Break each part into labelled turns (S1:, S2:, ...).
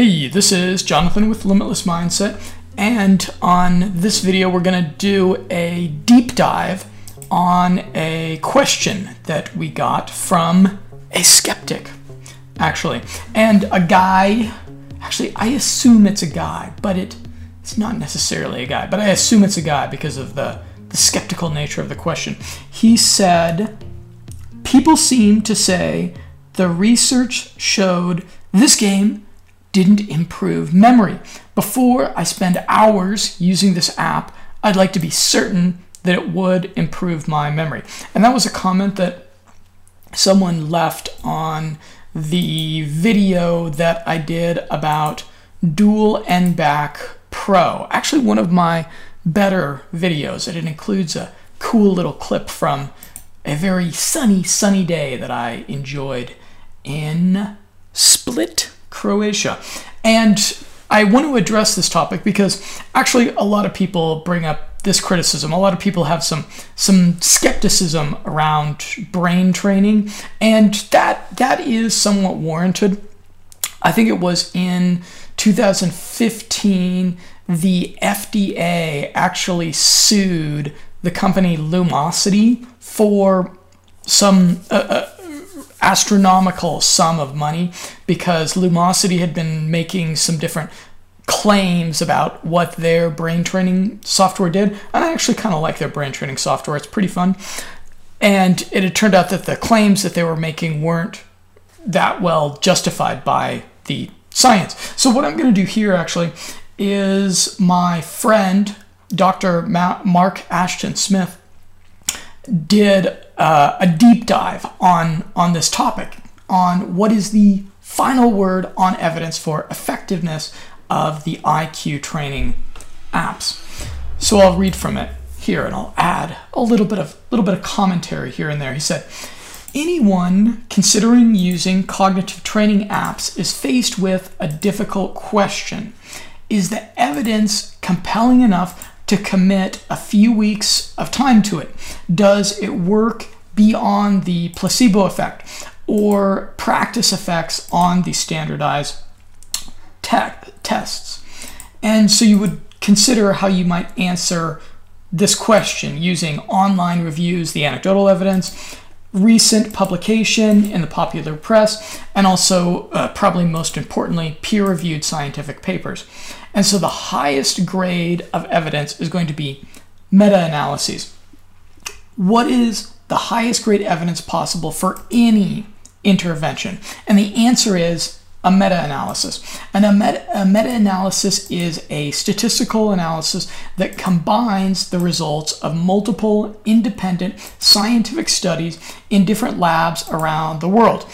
S1: Hey, this is Jonathan with Limitless Mindset, and on this video, we're going to do a deep dive on a question that we got from a skeptic, actually, and a guy. Actually, I assume it's a guy, but it, it's not necessarily a guy, but I assume it's a guy because of the, the skeptical nature of the question. He said, People seem to say the research showed this game didn't improve memory. Before I spend hours using this app, I'd like to be certain that it would improve my memory. And that was a comment that someone left on the video that I did about Dual N-Back Pro. Actually, one of my better videos. And it includes a cool little clip from a very sunny, sunny day that I enjoyed in Split, Croatia. And I want to address this topic because actually a lot of people bring up this criticism. A lot of people have some some skepticism around brain training, and that that is somewhat warranted. I think it was in 2015 the FDA actually sued the company Lumosity for some uh, uh, astronomical sum of money because Lumosity had been making some different claims about what their brain training software did. And I actually kind of like their brain training software, it's pretty fun. And it had turned out that the claims that they were making weren't that well justified by the science. So, what I'm going to do here actually is my friend, Dr. Mark Ashton Smith, did uh, a deep dive on on this topic on what is the final word on evidence for effectiveness of the IQ training apps. So I'll read from it here and I'll add a little bit of little bit of commentary here and there. He said, Anyone considering using cognitive training apps is faced with a difficult question. Is the evidence compelling enough to commit a few weeks of time to it? Does it work beyond the placebo effect or practice effects on the standardized te- tests? And so you would consider how you might answer this question using online reviews, the anecdotal evidence, recent publication in the popular press, and also, uh, probably most importantly, peer reviewed scientific papers. And so the highest grade of evidence is going to be meta analyses. What is the highest grade evidence possible for any intervention? And the answer is a meta analysis. And a meta analysis is a statistical analysis that combines the results of multiple independent scientific studies in different labs around the world.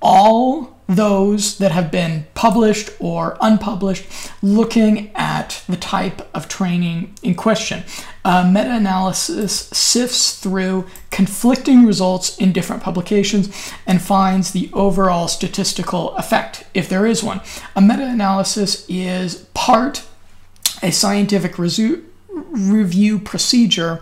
S1: All those that have been published or unpublished looking at the type of training in question. Uh, Meta analysis sifts through conflicting results in different publications and finds the overall statistical effect, if there is one. A meta analysis is part a scientific resu- review procedure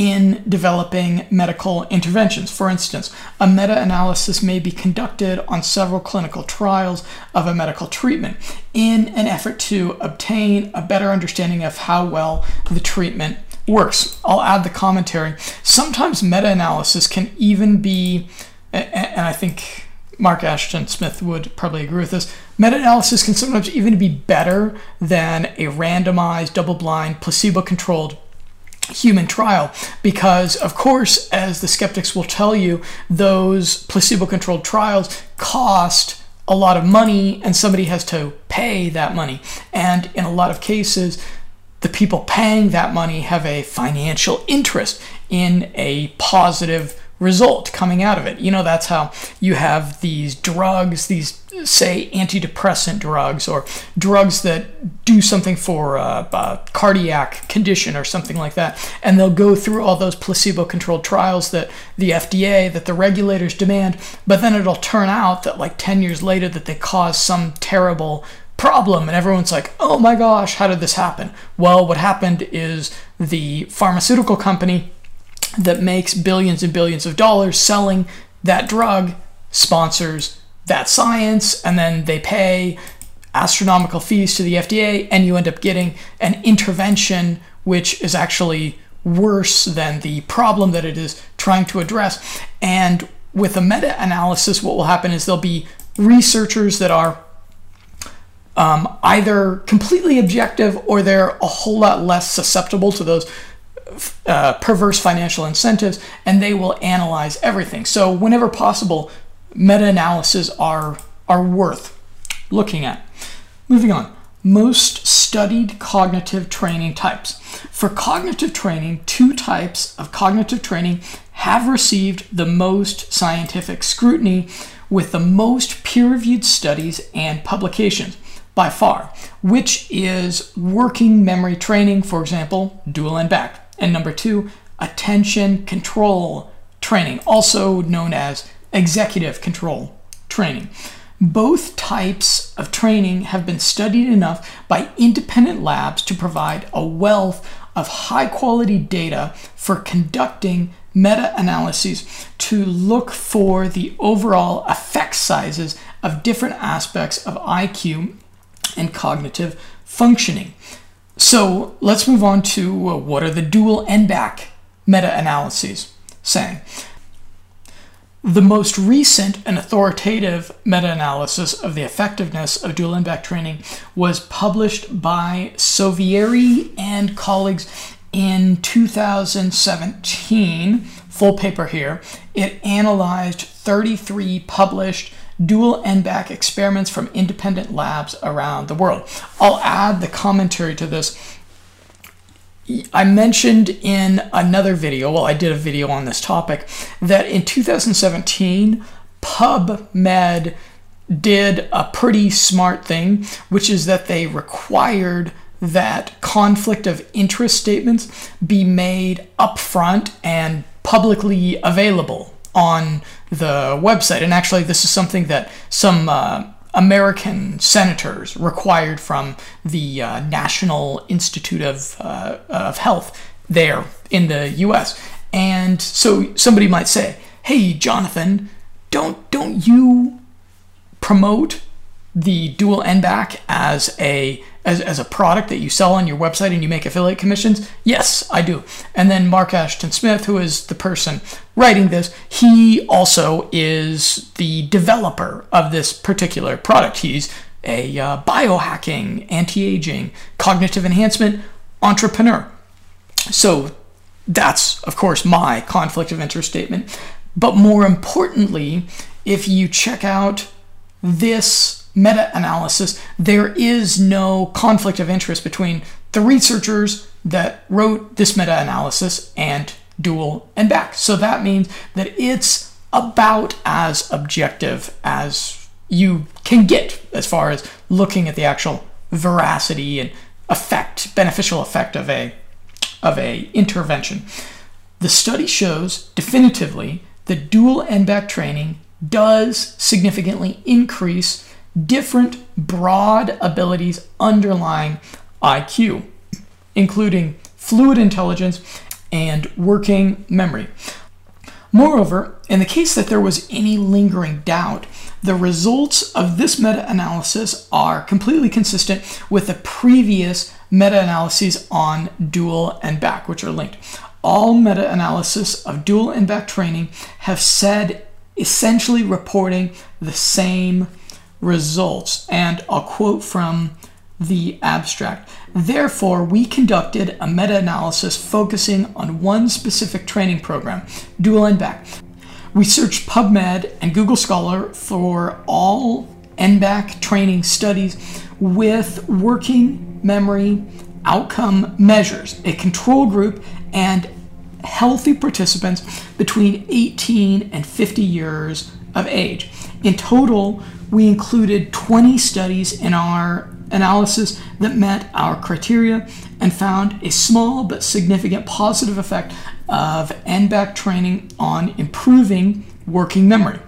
S1: in developing medical interventions. For instance, a meta analysis may be conducted on several clinical trials of a medical treatment in an effort to obtain a better understanding of how well the treatment works. I'll add the commentary. Sometimes meta analysis can even be, and I think Mark Ashton Smith would probably agree with this. Meta analysis can sometimes even be better than a randomized, double blind, placebo controlled human trial. Because of course as the skeptics will tell you those placebo controlled trials cost a lot of money and somebody has to pay that money. And in a lot of cases the people paying that money have a financial interest in a positive result coming out of it. You know, that's how you have these drugs, these, say, antidepressant drugs or drugs that do something for a, a cardiac condition or something like that. And they'll go through all those placebo controlled trials that the FDA, that the regulators demand. But then it'll turn out that, like 10 years later, that they cause some terrible problem and everyone's like oh my gosh how did this happen well what happened is the pharmaceutical company that makes billions and billions of dollars selling that drug sponsors that science and then they pay astronomical fees to the FDA, and you end up getting an intervention which is actually worse than the problem that it is trying to address. And with a meta analysis, what will happen is there'll be researchers that are um, either completely objective or they're a whole lot less susceptible to those uh, perverse financial incentives, and they will analyze everything. So, whenever possible, meta analyses are, are worth looking at. Moving on. Most studied cognitive training types. For cognitive training, two types of cognitive training have received the most scientific scrutiny with the most peer reviewed studies and publications by far, which is working memory training, for example, dual n-back. And number two, attention control training, also known as executive control training. Both types of training have been studied enough by independent labs to provide a wealth of high quality data for conducting meta analyses to look for the overall effect sizes of different aspects of IQ and cognitive functioning. So let's move on to uh, what are the dual n-back meta analyses saying. The most recent and authoritative meta analysis of the effectiveness of dual back training was published by Soveri and colleagues in 2017. Full paper here. It analyzed 33 published dual n-back experiments from independent labs around the world. I'll add the commentary to this I mentioned in another video, well, I did a video on this topic, that in 2017, PubMed did a pretty smart thing, which is that they required that conflict of interest statements be made upfront and publicly available on the website. And actually, this is something that some uh, American senators required from the uh, National Institute of, uh, of Health there in the US. And so somebody might say, "Hey, Jonathan, don't don't you promote the dual back as a as, as a product that you sell on your website and you make affiliate commissions? Yes, I do. And then Mark Ashton Smith, who is the person writing this, he also is the developer of this particular product. He's a uh, biohacking, anti aging, cognitive enhancement entrepreneur. So that's, of course, my conflict of interest statement. But more importantly, if you check out this meta analysis, there is no conflict of interest between the researchers that wrote this meta analysis and dual n-back. So that means that it's about as objective as you can get as far as looking at the actual veracity and effect, beneficial effect of a of a intervention. The study shows definitively that dual n-back training does significantly increase different broad abilities underlying IQ, including fluid intelligence and working memory. Moreover, in the case that there was any lingering doubt, the results of this meta analysis are completely consistent with the previous meta analyses on dual n-back, which are linked. All meta analysis of dual n-back training have said essentially reporting the same results. And I'll quote from the abstract. Therefore, we conducted a meta analysis focusing on one specific training program, dual n-back. We searched PubMed and Google Scholar for all N-back training studies with working memory outcome measures, a control group, and healthy participants between 18 and 50 years of age. In total, we included 20 studies in our analysis that met our criteria and found a small but significant positive effect of N-back training on improving working memory.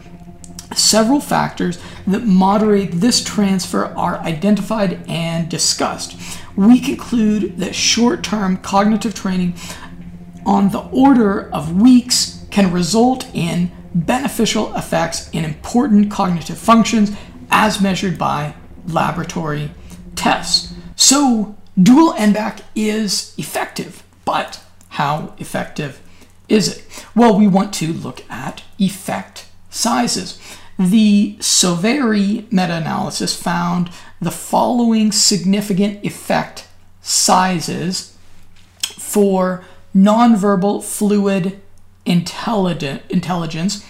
S1: Several factors that moderate this transfer are identified and discussed. We conclude that short term cognitive training on the order of weeks can result in beneficial effects in important cognitive functions as measured by laboratory tests. So dual N-back is effective, but how effective is it? Well, we want to look at effect sizes. The Soveri meta analysis found the following significant effect sizes for nonverbal fluid intelligence,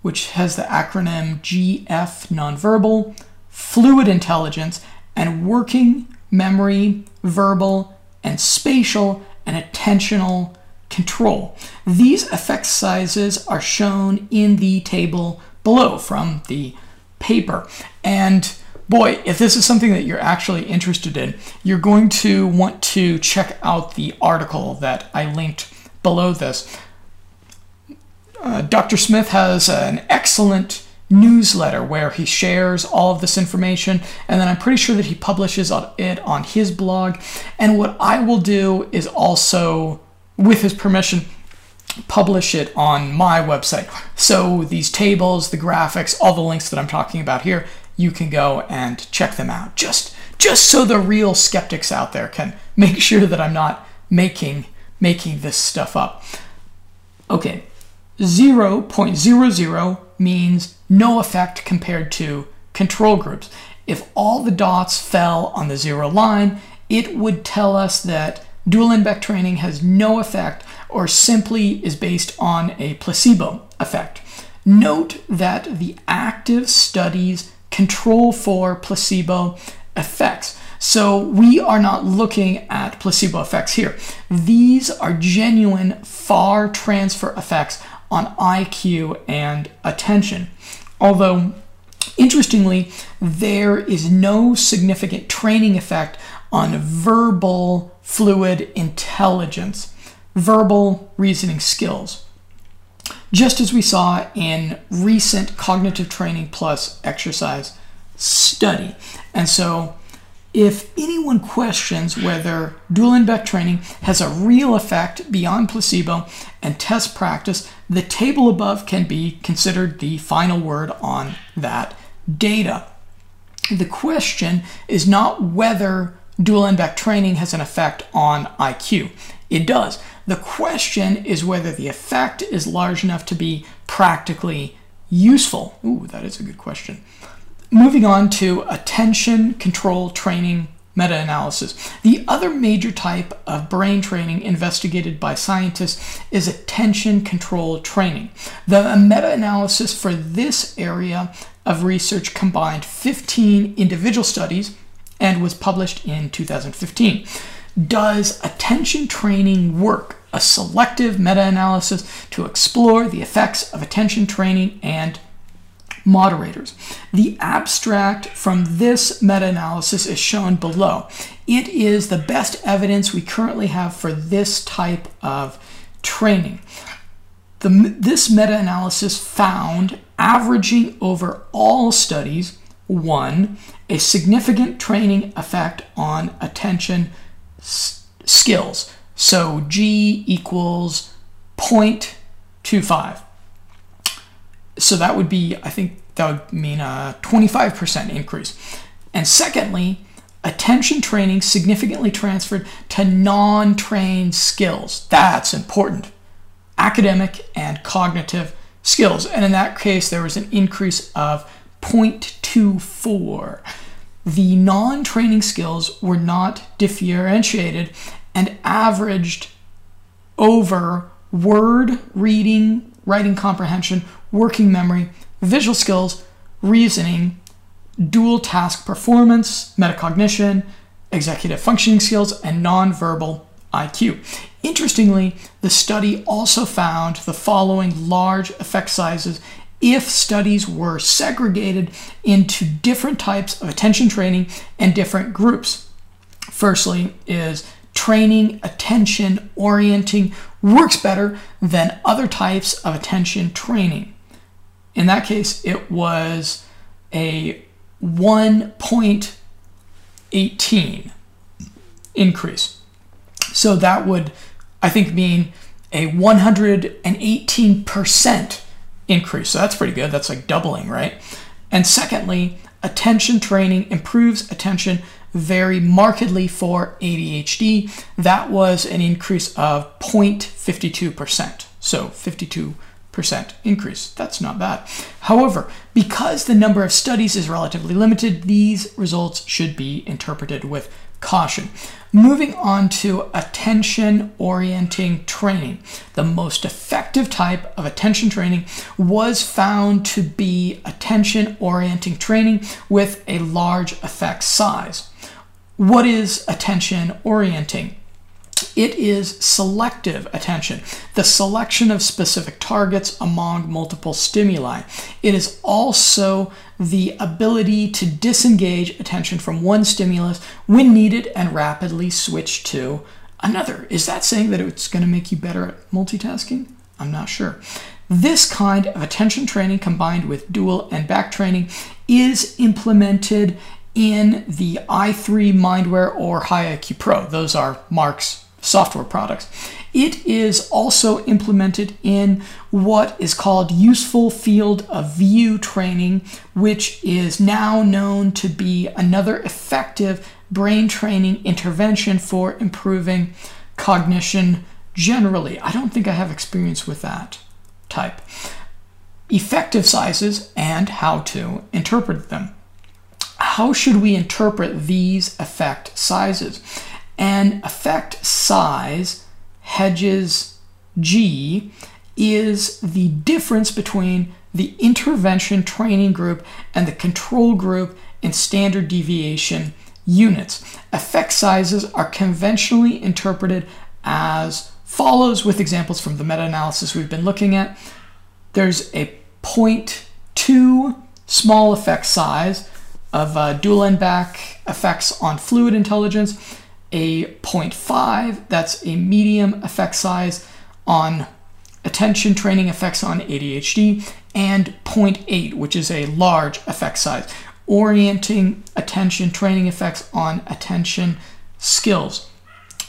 S1: which has the acronym GF nonverbal, fluid intelligence, and working memory, verbal, and spatial and attentional control. These effect sizes are shown in the table below from the paper. And boy, if this is something that you're actually interested in, you're going to want to check out the article that I linked below this. Uh, Dr. Smith has an excellent newsletter where he shares all of this information, and then I'm pretty sure that he publishes it on his blog. And what I will do is also, with his permission, publish it on my website. So these tables, the graphics, all the links that I'm talking about here, you can go and check them out. Just just so the real skeptics out there can make sure that I'm not making making this stuff up. Okay. 0.00 means no effect compared to control groups. If all the dots fell on the zero line, it would tell us that dual N-back training has no effect or simply is based on a placebo effect. Note that the active studies control for placebo effects. So we are not looking at placebo effects here. These are genuine far transfer effects on IQ and attention. Although, interestingly, there is no significant training effect on verbal fluid intelligence, verbal reasoning skills. Just as we saw in recent cognitive training plus exercise study. And so, if anyone questions whether dual N-back training has a real effect beyond placebo and test practice, the table above can be considered the final word on that data. The question is not whether dual N-back training has an effect on IQ. It does. The question is whether the effect is large enough to be practically useful. Ooh, that is a good question. Moving on to attention control training meta analysis. The other major type of brain training investigated by scientists is attention control training. The meta analysis for this area of research combined 15 individual studies and was published in 2015. Does attention training work? A selective meta analysis to explore the effects of attention training and moderators. The abstract from this meta analysis is shown below. It is the best evidence we currently have for this type of training. The, this meta analysis found, averaging over all studies, one, a significant training effect on attention skills. So G equals 0.25 so that would be, I think that would mean a 25% increase. And secondly, attention training significantly transferred to non trained skills. That's important. Academic and cognitive skills. And in that case, there was an increase of 0.24. The non training skills were not differentiated and averaged over word reading, writing comprehension, working memory, visual skills, reasoning, dual task performance, metacognition, executive functioning skills, and nonverbal IQ. Interestingly, the study also found the following large effect sizes if studies were segregated into different types of attention training and different groups. Firstly, is training attention orienting works better than other types of attention training. In that case, it was a 1.18 increase. So that would, I think, mean a 118% increase. So that's pretty good. That's like doubling, right? And secondly, attention training improves attention very markedly for ADHD. That was an increase of 0.52%. So 52 percent increase. That's not bad. However, because the number of studies is relatively limited, these results should be interpreted with caution. Moving on to attention orienting training. The most effective type of attention training was found to be attention orienting training with a large effect size. What is attention orienting? It is selective attention, the selection of specific targets among multiple stimuli. It is also the ability to disengage attention from one stimulus when needed and rapidly switch to another. Is that saying that it's going to make you better at multitasking? I'm not sure. This kind of attention training combined with dual n-back training is implemented in the i3 Mindware or HiIQ Pro. Those are Mark's software products. It is also implemented in what is called useful field of view training, which is now known to be another effective brain training intervention for improving cognition generally. I don't think I have experience with that type. Effective sizes and how to interpret them. How should we interpret these effect sizes? And effect size, Hedges G, is the difference between the intervention training group and the control group in standard deviation units. Effect sizes are conventionally interpreted as follows with examples from the meta analysis we've been looking at. There's a 0.2 small effect size of uh, back effects on fluid intelligence a 0.5, that's a medium effect size on attention training effects on ADHD, and 0.8, which is a large effect size, orienting attention training effects on attention skills.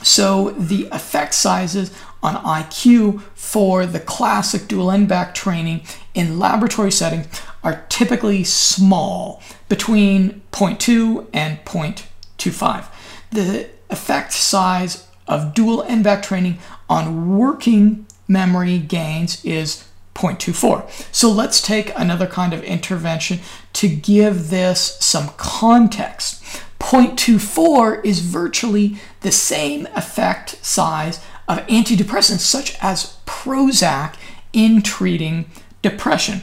S1: So the effect sizes on IQ for the classic dual n-back training in laboratory settings are typically small, between 0.2 and 0.25. The effect size of dual n-back training on working memory gains is 0.24. So let's take another kind of intervention to give this some context. 0.24 is virtually the same effect size of antidepressants such as Prozac in treating depression.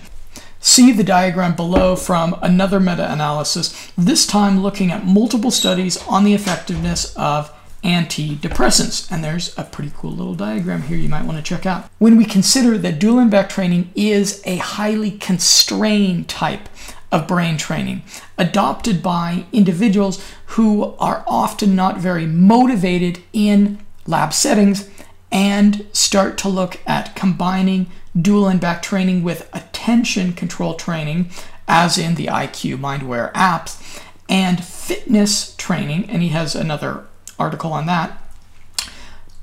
S1: See the diagram below from another meta analysis, this time looking at multiple studies on the effectiveness of antidepressants. And there's a pretty cool little diagram here you might want to check out. When we consider that dual back training is a highly constrained type of brain training, adopted by individuals who are often not very motivated in lab settings, and start to look at combining dual n-back training with attention control training, as in the IQ Mindware apps, and fitness training. And he has another article on that.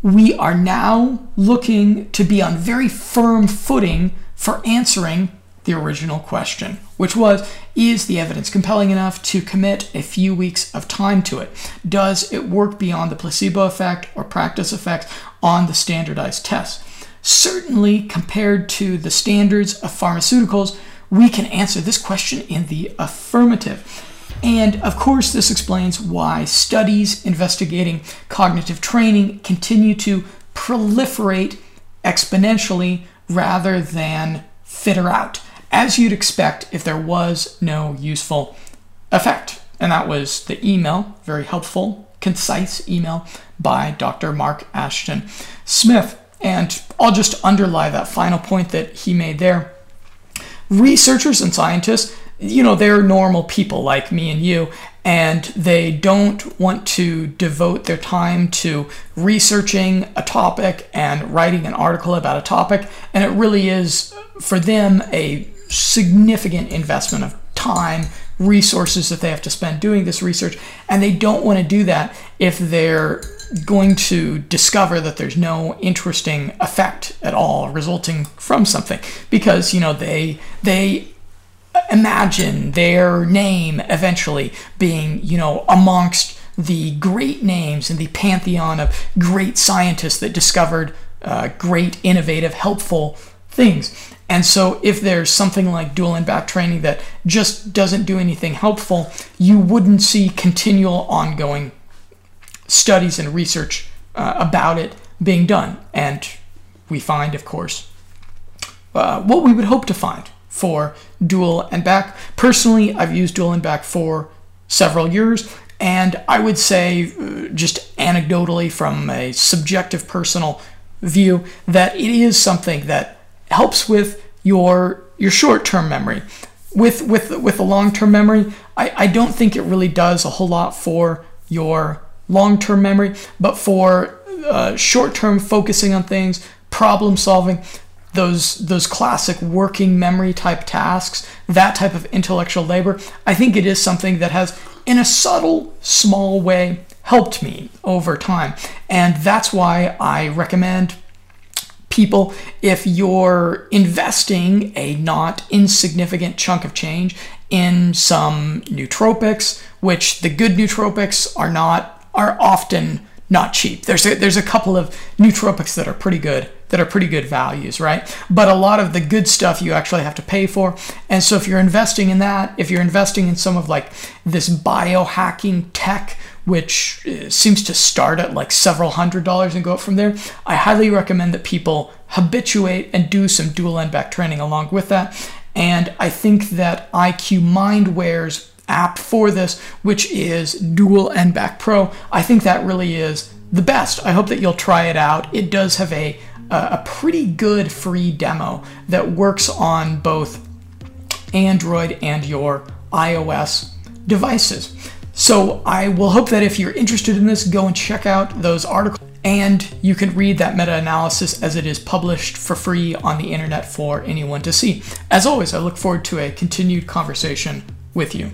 S1: We are now looking to be on very firm footing for answering the original question, which was Is the evidence compelling enough to commit a few weeks of time to it? Does it work beyond the placebo effect or practice effect on the standardized tests? Certainly, compared to the standards of pharmaceuticals, we can answer this question in the affirmative. And of course, this explains why studies investigating cognitive training continue to proliferate exponentially rather than fitter out, as you'd expect if there was no useful effect. And that was the email, very helpful, concise email by Dr. Mark Ashton Smith. And I'll just underlie that final point that he made there. Researchers and scientists, you know, they're normal people like me and you, and they don't want to devote their time to researching a topic and writing an article about a topic. And it really is, for them, a significant investment of time, resources that they have to spend doing this research. And they don't want to do that if they're going to discover that there's no interesting effect at all resulting from something because you know they they imagine their name eventually being, you know, amongst the great names in the pantheon of great scientists that discovered uh, great, innovative, helpful things. And so, if there's something like dual n-back training that just doesn't do anything helpful, you wouldn't see continual ongoing studies and research uh, about it being done. And we find, of course, uh, what we would hope to find for dual n-back. Personally, I've used dual n-back for several years, and I would say, uh, just anecdotally from a subjective personal view, that it is something that helps with your your short-term memory. With with with the long-term memory, I, I don't think it really does a whole lot for your long-term memory, but for uh, short-term focusing on things, problem solving, those those classic working memory type tasks, that type of intellectual labor, I think it is something that has in a subtle small way helped me over time. And that's why I recommend people if you're investing a not insignificant chunk of change in some nootropics, which the good nootropics are not are often not cheap. There's a, there's a couple of nootropics that are pretty good that are pretty good values, right? But a lot of the good stuff you actually have to pay for. And so if you're investing in that, if you're investing in some of like this biohacking tech, which uh, seems to start at like several hundred dollars and go up from there, I highly recommend that people habituate and do some dual n-back training along with that. And I think that IQ Mindware's app for this, which is Dual N-Back Pro, I think that really is the best. I hope that you'll try it out. It does have a a pretty good free demo that works on both Android and your iOS devices. So I will hope that if you're interested in this, go and check out those articles. And you can read that meta analysis as it is published for free on the internet for anyone to see. As always, I look forward to a continued conversation with you.